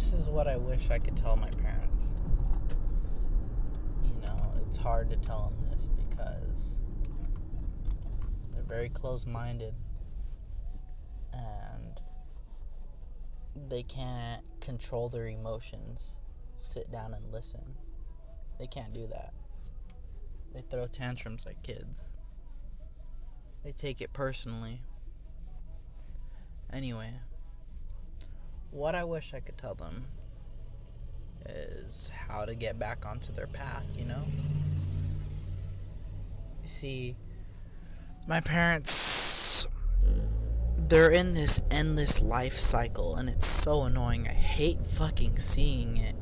this is what I wish I could tell my parents. You know, it's hard to tell them this because they're very close minded and they can't control their emotions, sit down and listen. They can't do that. They throw tantrums like kids. They take it personally. Anyway, what I wish I could tell them is how to get back onto their path, you know? See, my parents, they're in this endless life cycle, and it's so annoying. I hate fucking seeing it.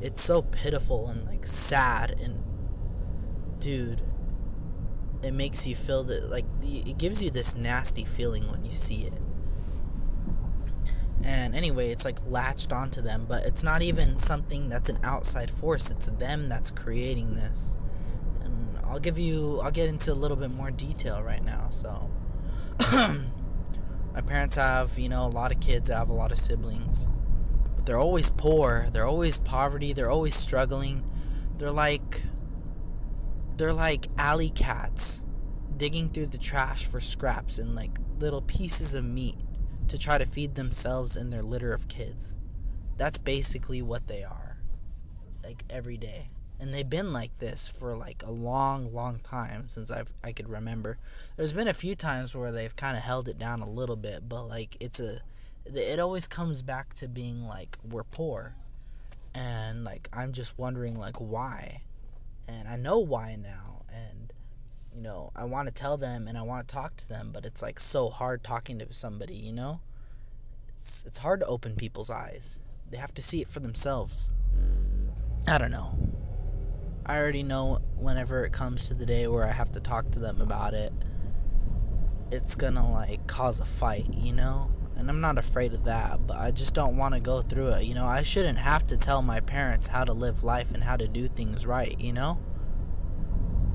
It's so pitiful and, like, sad, and, dude, it makes you feel that, like, it gives you this nasty feeling when you see it and anyway it's like latched onto them but it's not even something that's an outside force. It's them that's creating this. And i'll give you i'll get into a little bit more detail right now so. My parents have you know a lot of kids. I have a lot of siblings. But they're always poor. They're always poverty. They're always struggling. They're like they're like alley cats digging through the trash for scraps and like little pieces of meat to try to feed themselves and their litter of kids. That's basically what they are. Like every day. And they've been like this for like a long, long time since I've I could remember. There's been a few times where they've kind of held it down a little bit, but like it's a it always comes back to being like we're poor. And like I'm just wondering like why. And I know why now you know, I want to tell them and I want to talk to them, but it's like so hard talking to somebody, you know? It's it's hard to open people's eyes. They have to see it for themselves. I don't know. I already know whenever it comes to the day where I have to talk to them about it, it's gonna like cause a fight, you know? And I'm not afraid of that, but I just don't want to go through it. You know, I shouldn't have to tell my parents how to live life and how to do things right, you know?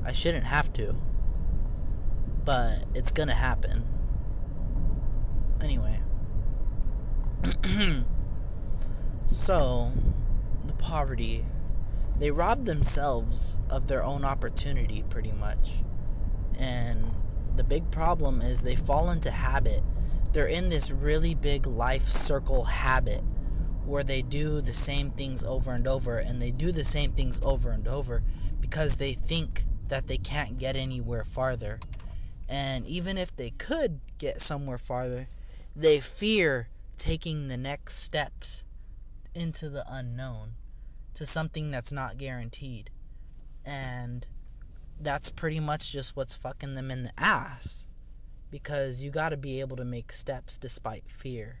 I shouldn't have to. But it's gonna happen. Anyway. so, the poverty. They rob themselves of their own opportunity, pretty much. And the big problem is they fall into habit. They're in this really big life circle habit where they do the same things over and over, and they do the same things over and over because they think that they can't get anywhere farther. And even if they could get somewhere farther, they fear taking the next steps into the unknown, to something that's not guaranteed. And that's pretty much just what's fucking them in the ass. Because you gotta be able to make steps despite fear.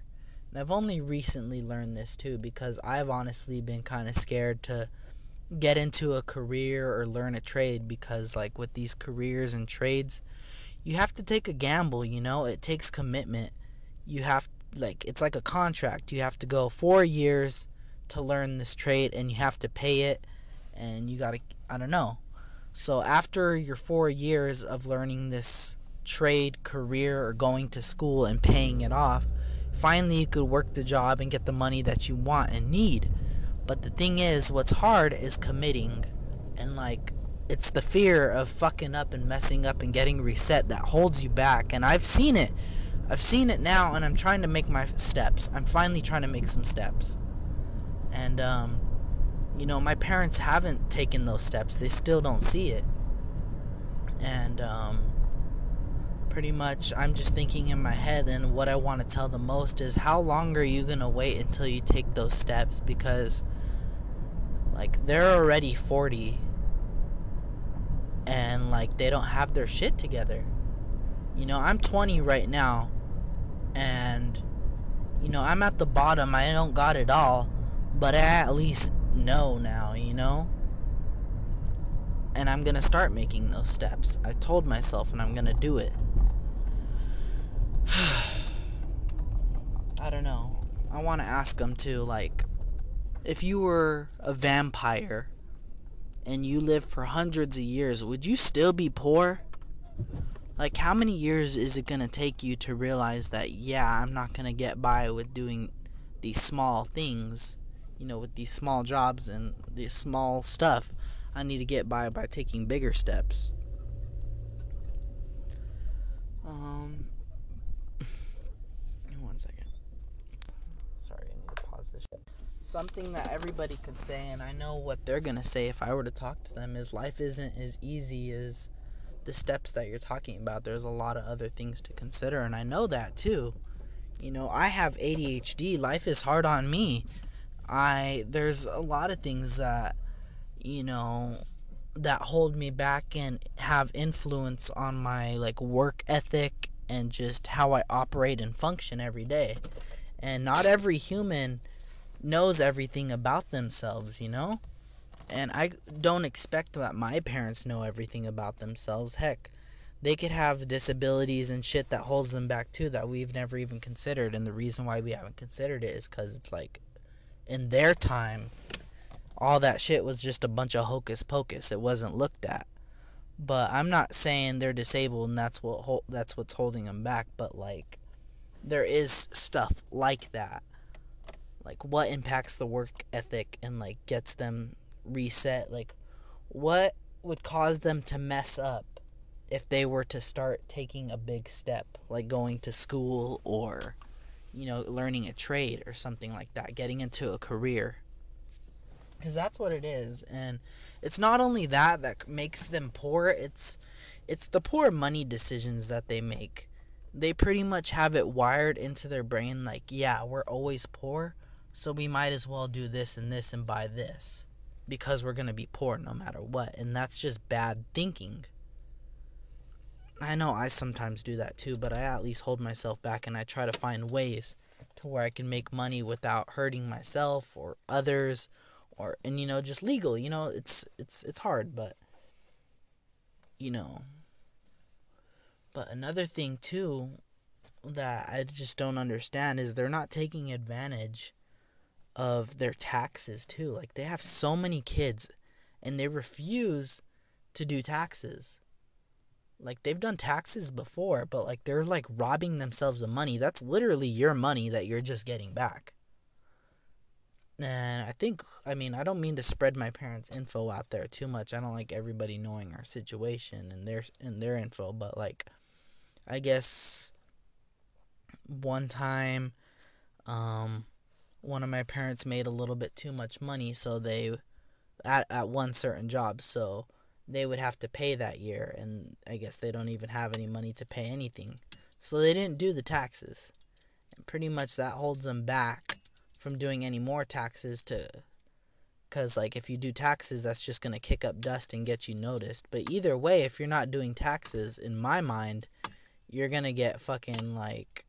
And I've only recently learned this too, because I've honestly been kind of scared to get into a career or learn a trade because like with these careers and trades you have to take a gamble you know? It takes commitment. You have like it's like a contract. You have to go 4 years to learn this trade and you have to pay it and you got to I don't know. So after your 4 years of learning this trade career or going to school and paying it off finally you could work the job and get the money that you want and need but the thing is, what's hard is committing. And like, it's the fear of fucking up and messing up and getting reset that holds you back. And I've seen it. I've seen it now, and I'm trying to make my steps. I'm finally trying to make some steps. And, um, you know, my parents haven't taken those steps. They still don't see it. And, um, pretty much I'm just thinking in my head and what I want to tell the most is how long are you going to wait until you take those steps because like they're already 40 and like they don't have their shit together. You know, I'm 20 right now and you know, I'm at the bottom. I don't got it all, but I at least know now, you know? And I'm going to start making those steps. I told myself and I'm going to do it. I don't know. I want to ask them to like if you were a vampire and you lived for hundreds of years, would you still be poor? Like, how many years is it going to take you to realize that, yeah, I'm not going to get by with doing these small things? you know, with these small jobs and this small stuff, I need to get by by taking bigger steps. Um, one second. Sorry, I need to pause this shit. Something that everybody could say, and I know what they're gonna say if I were to talk to them, is life isn't as easy as the steps that you're talking about. There's a lot of other things to consider, and I know that too. You know, I have ADHD. Life is hard on me. I there's a lot of things that you know that hold me back and have influence on my like work ethic and just how I operate and function every day. And not every human knows everything about themselves, you know? And I don't expect that my parents know everything about themselves. Heck, they could have disabilities and shit that holds them back too that we've never even considered. And the reason why we haven't considered it is because it's like in their time, all that shit was just a bunch of hocus pocus. It wasn't looked at. But I'm not saying they're disabled and that's what that's what's holding them back. But like, there is stuff like that. Like what impacts the work ethic and like gets them reset. Like what would cause them to mess up if they were to start taking a big step, like going to school or you know, learning a trade or something like that, getting into a career. Because that's what it is. And it's not only that that makes them poor, it's it's the poor money decisions that they make. They pretty much have it wired into their brain like, yeah, we're always poor, so we might as well do this and this and buy this because we're going to be poor no matter what. And that's just bad thinking. I know I sometimes do that too, but I at least hold myself back and I try to find ways to where I can make money without hurting myself or others or and you know just legal, you know, it's it's it's hard, but you know. But another thing too that I just don't understand is they're not taking advantage of their taxes too. Like they have so many kids and they refuse to do taxes like they've done taxes before, but like they're like robbing themselves of money. That's literally your money that you're just getting back. And I think I mean I don't mean to spread my parents' info out there too much. I don't like everybody knowing our situation and their and their info, but like I guess one time um one of my parents made a little bit too much money so they at at one certain job, so they would have to pay that year, and I guess they don't even have any money to pay anything. So they didn't do the taxes. And pretty much that holds them back from doing any more taxes to cuz like if you do taxes that's just going to kick up dust and get you noticed. But either way, if you're not doing taxes in my mind, you're going to get fucking like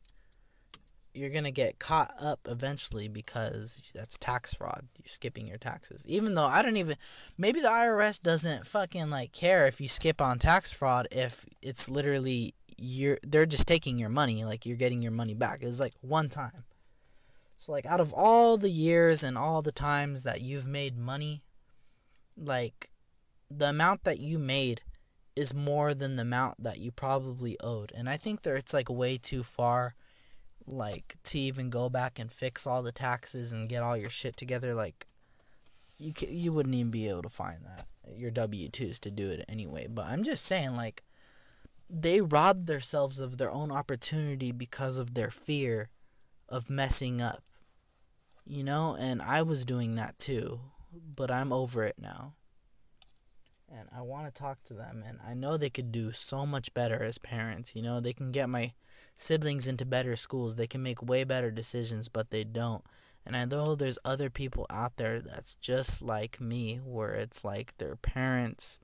you're gonna get caught up eventually because that's tax fraud. You're skipping your taxes. Even though I don't even maybe the IRS doesn't fucking like care if you skip on tax fraud if it's literally you're they're just taking your money, like you're getting your money back. It's like one time. So like out of all the years and all the times that you've made money, like the amount that you made is more than the amount that you probably owed. And I think that it's like way too far like to even go back and fix all the taxes and get all your shit together like you you wouldn't even be able to find that your W2s to do it anyway. But I'm just saying like they robbed themselves of their own opportunity because of their fear of messing up you know? And I was doing that too but I'm over it now. And I want to talk to them and I know they could do so much better as parents you know? They can get my siblings into better schools. They can make way better decisions, but they don't. And I know there's other people out there that's just like me, where it's like their parents,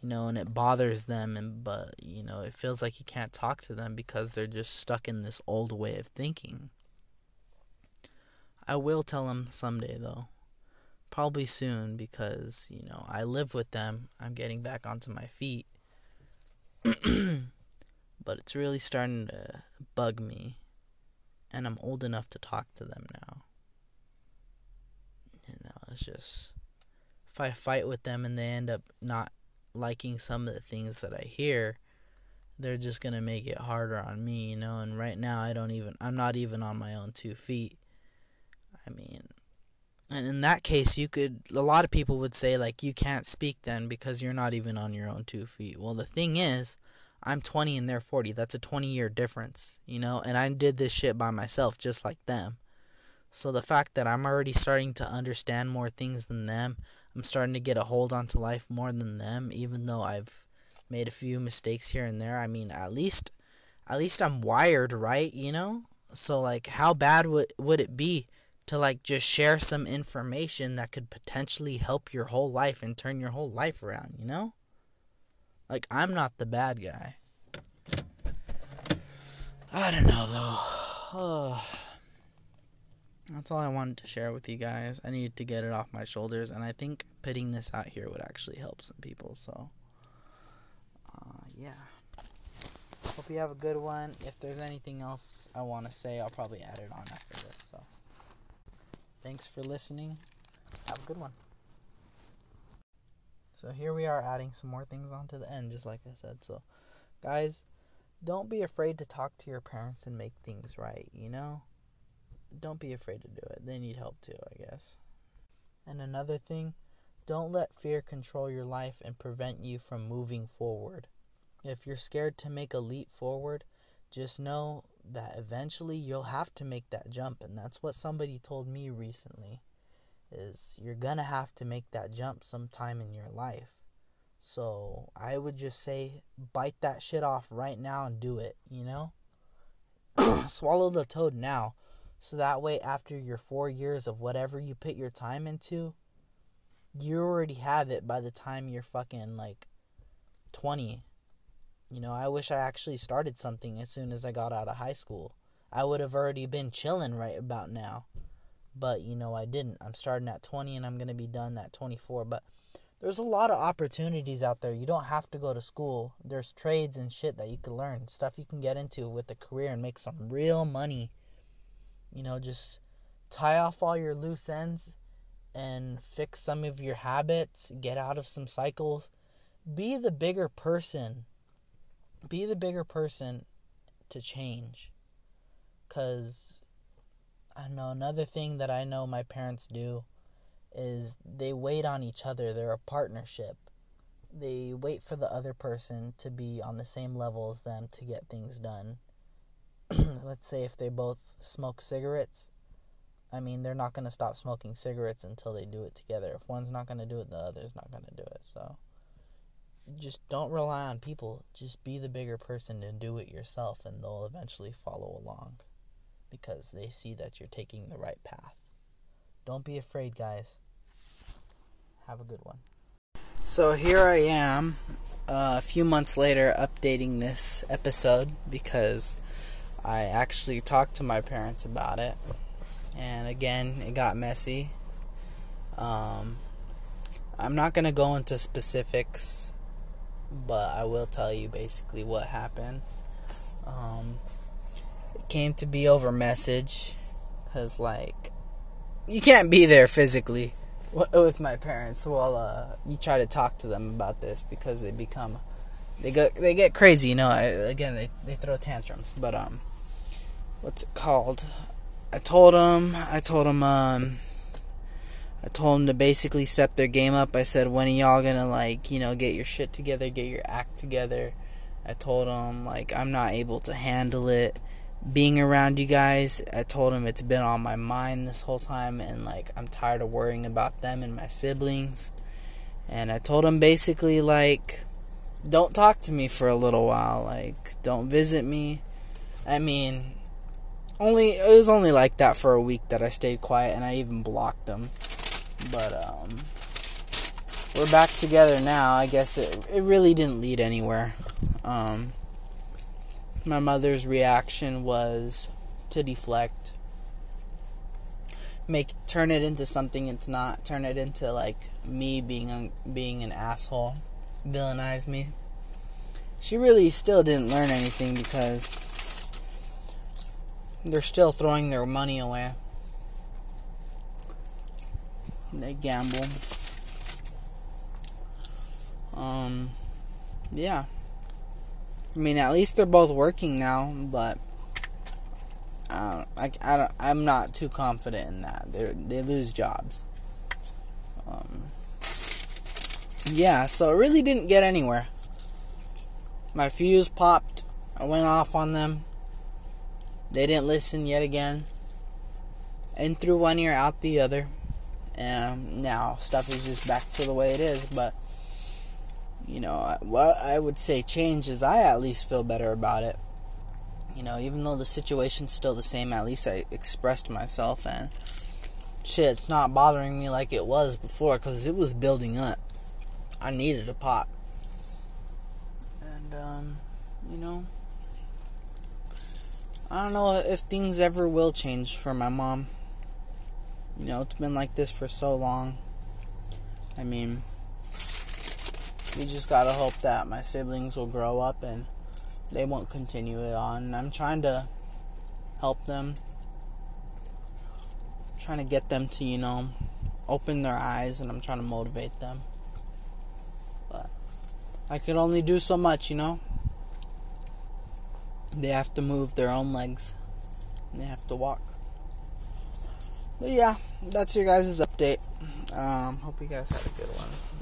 you know, and it bothers them, and but you know, it feels like you can't talk to them because they're just stuck in this old way of thinking. I will tell them someday though. Probably soon because, you know, I live with them. I'm getting back onto my feet. but it's really starting to bug me. And I'm old enough to talk to them now. You know, it's just if I fight with them and they end up not liking some of the things that I hear, they're just gonna make it harder on me, you know. And right now, I don't even, I'm not even on my own two feet. I mean, And in that case, you could, a lot of people would say, like, you can't speak then because you're not even on your own two feet. Well, the thing is, I'm 20 and they're 40. That's a 20 year difference, you know? And I did this shit by myself, just like them. So the fact that I'm already starting to understand more things than them, I'm starting to get a hold onto life more than them, even though I've made a few mistakes here and there. I mean, at least, at least I'm wired right, you know? So like, how bad would would it be to like just share some information that could potentially help your whole life and turn your whole life around, you know? Like I'm not the bad guy. I don't know though. That's all I wanted to share with you guys. I needed to get it off my shoulders, and I think putting this out here would actually help some people. So, uh, yeah. Hope you have a good one. If there's anything else I want to say, I'll probably add it on after this. So, thanks for listening. Have a good one. So, here we are adding some more things onto the end, just like I said. So, guys, don't be afraid to talk to your parents and make things right, you know? Don't be afraid to do it. They need help too, I guess. And another thing, don't let fear control your life and prevent you from moving forward. If you're scared to make a leap forward, just know that eventually you'll have to make that jump and that's what somebody told me recently is you're to have to make that jump sometime in your life. So, I would just say bite that shit off right now and do it, you know? Swallow the toad now so that way after your 4 years of whatever you put your time into, you already have it by the time you're fucking like 20 you know, I wish I actually started something as soon as I got out of high school. I would have already been chilling right about now. But, you know, I didn't. I'm starting at 20 and I'm going to be done at 24. But there's a lot of opportunities out there. You don't have to go to school. There's trades and shit that you can learn, stuff you can get into with a career and make some real money. You know, just tie off all your loose ends and fix some of your habits, get out of some cycles. Be the bigger person be the bigger person to change. Because, I know, another thing that I know my parents do is they wait on each other. They're a partnership. They wait for the other person to be on the same level as them to get things done. Let's say if they both smoke cigarettes, I mean, they're not going to stop smoking cigarettes until they do it together. If one's not going to do it, the other's not going to do it. So, just don't rely on people. Just be the bigger person and do it yourself, and they'll eventually follow along because they see that you're taking the right path. Don't be afraid, guys. Have a good one. So here I am, uh, a few months later, updating this episode because I actually talked to my parents about it. And again, it got messy. Um, I'm not going to go into specifics but I will tell you basically what happened. Um, came to be over message, cause like you can't be there physically with my parents while uh, you try to talk to them about this because they become they get they get crazy. You know, I, again they they throw tantrums. But um, what's it called? I told them. I told them um I told them to basically step their game up. I said, when are y'all gonna like, you know, get your shit together, get your act together? I told them like I'm not able to handle it being around you guys. I told them it's been on my mind this whole time, and like I'm tired of worrying about them and my siblings. And I told them basically like, don't talk to me for a little while. Like, don't visit me. I mean, only it was only like that for a week that I stayed quiet, and I even blocked them. But um, we're back together now. I guess it it really didn't lead anywhere. Um, my mother's reaction was to deflect, make turn it into something it's not, turn it into like me being a, being an asshole, villainize me. She really still didn't learn anything because they're still throwing their money away. They gamble. Um, yeah. I mean, at least they're both working now, but don't, I, I don't, I'm not too confident in that. They they lose jobs. Um, yeah, so it really didn't get anywhere. My fuse popped. I went off on them. They didn't listen yet again. In through one ear, out the other. And now stuff is just back to the way it is. But, you know, what I would say change is I at least feel better about it. You know, even though the situation's still the same, at least I expressed myself and shit, it's not bothering me like it was before because it was building up. I needed a pot. And, um, you know, I don't know if things ever will change for my mom. You know, it's been like this for so long. I mean, we just gotta hope that my siblings will grow up and they won't continue it on. I'm trying to help them, I'm trying to get them to, you know, open their eyes, and I'm trying to motivate them. But I could only do so much, you know. They have to move their own legs. And they have to walk. But yeah, that's your guys' update. Um, hope you guys had a good one.